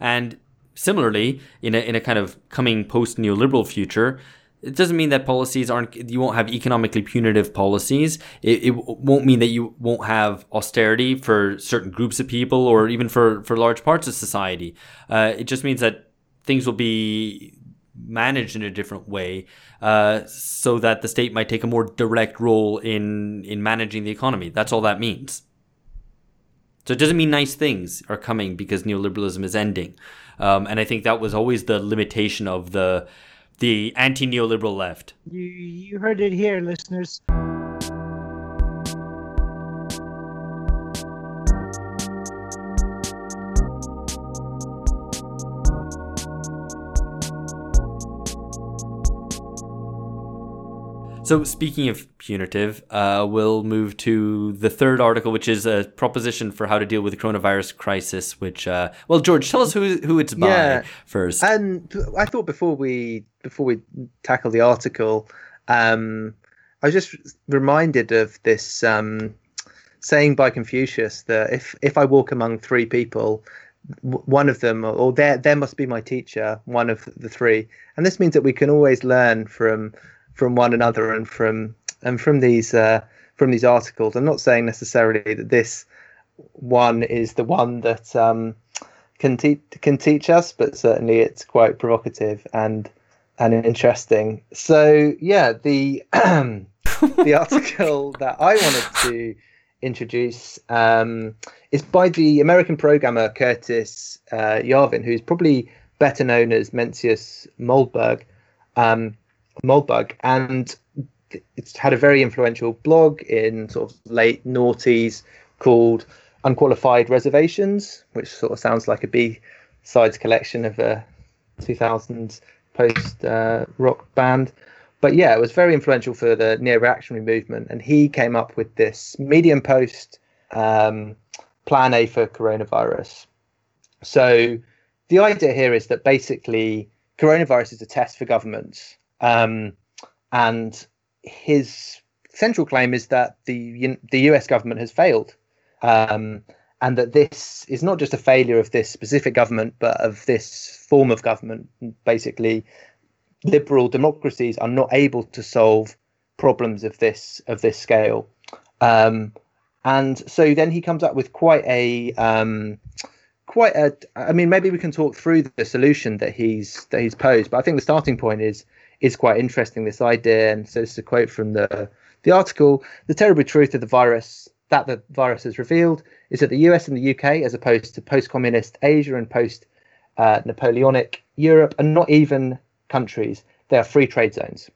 And similarly, in a, in a kind of coming post neoliberal future, it doesn't mean that policies aren't, you won't have economically punitive policies. It, it won't mean that you won't have austerity for certain groups of people or even for, for large parts of society. Uh, it just means that things will be managed in a different way uh, so that the state might take a more direct role in, in managing the economy. That's all that means. So it doesn't mean nice things are coming because neoliberalism is ending. Um, and I think that was always the limitation of the the anti neoliberal left. You you heard it here, listeners. So, speaking of punitive, uh, we'll move to the third article, which is a proposition for how to deal with the coronavirus crisis. Which, uh, well, George, tell us who who it's by yeah. first. And I thought before we before we tackle the article, um, I was just reminded of this um, saying by Confucius that if if I walk among three people, one of them or there there must be my teacher, one of the three, and this means that we can always learn from from one another and from and from these uh, from these articles. I'm not saying necessarily that this one is the one that um, can teach can teach us, but certainly it's quite provocative and and interesting. So yeah, the the article that I wanted to introduce um, is by the American programmer Curtis uh, Yarvin, who's probably better known as Mencius Moldberg. Um, Moldbug, and it's had a very influential blog in sort of late noughties called Unqualified Reservations, which sort of sounds like a B sides collection of a 2000s post uh, rock band. But yeah, it was very influential for the neo reactionary movement, and he came up with this medium post um, plan A for coronavirus. So the idea here is that basically coronavirus is a test for governments um, and his central claim is that the the US government has failed, um, and that this is not just a failure of this specific government, but of this form of government. Basically, liberal democracies are not able to solve problems of this of this scale. Um, and so then he comes up with quite a um, quite a. I mean, maybe we can talk through the solution that he's that he's posed. But I think the starting point is is quite interesting. This idea, and so this is a quote from the the article: "The terrible truth of the virus that the virus has revealed is that the US and the UK, as opposed to post-communist Asia and post-Napoleonic uh, Europe, are not even countries; they are free trade zones."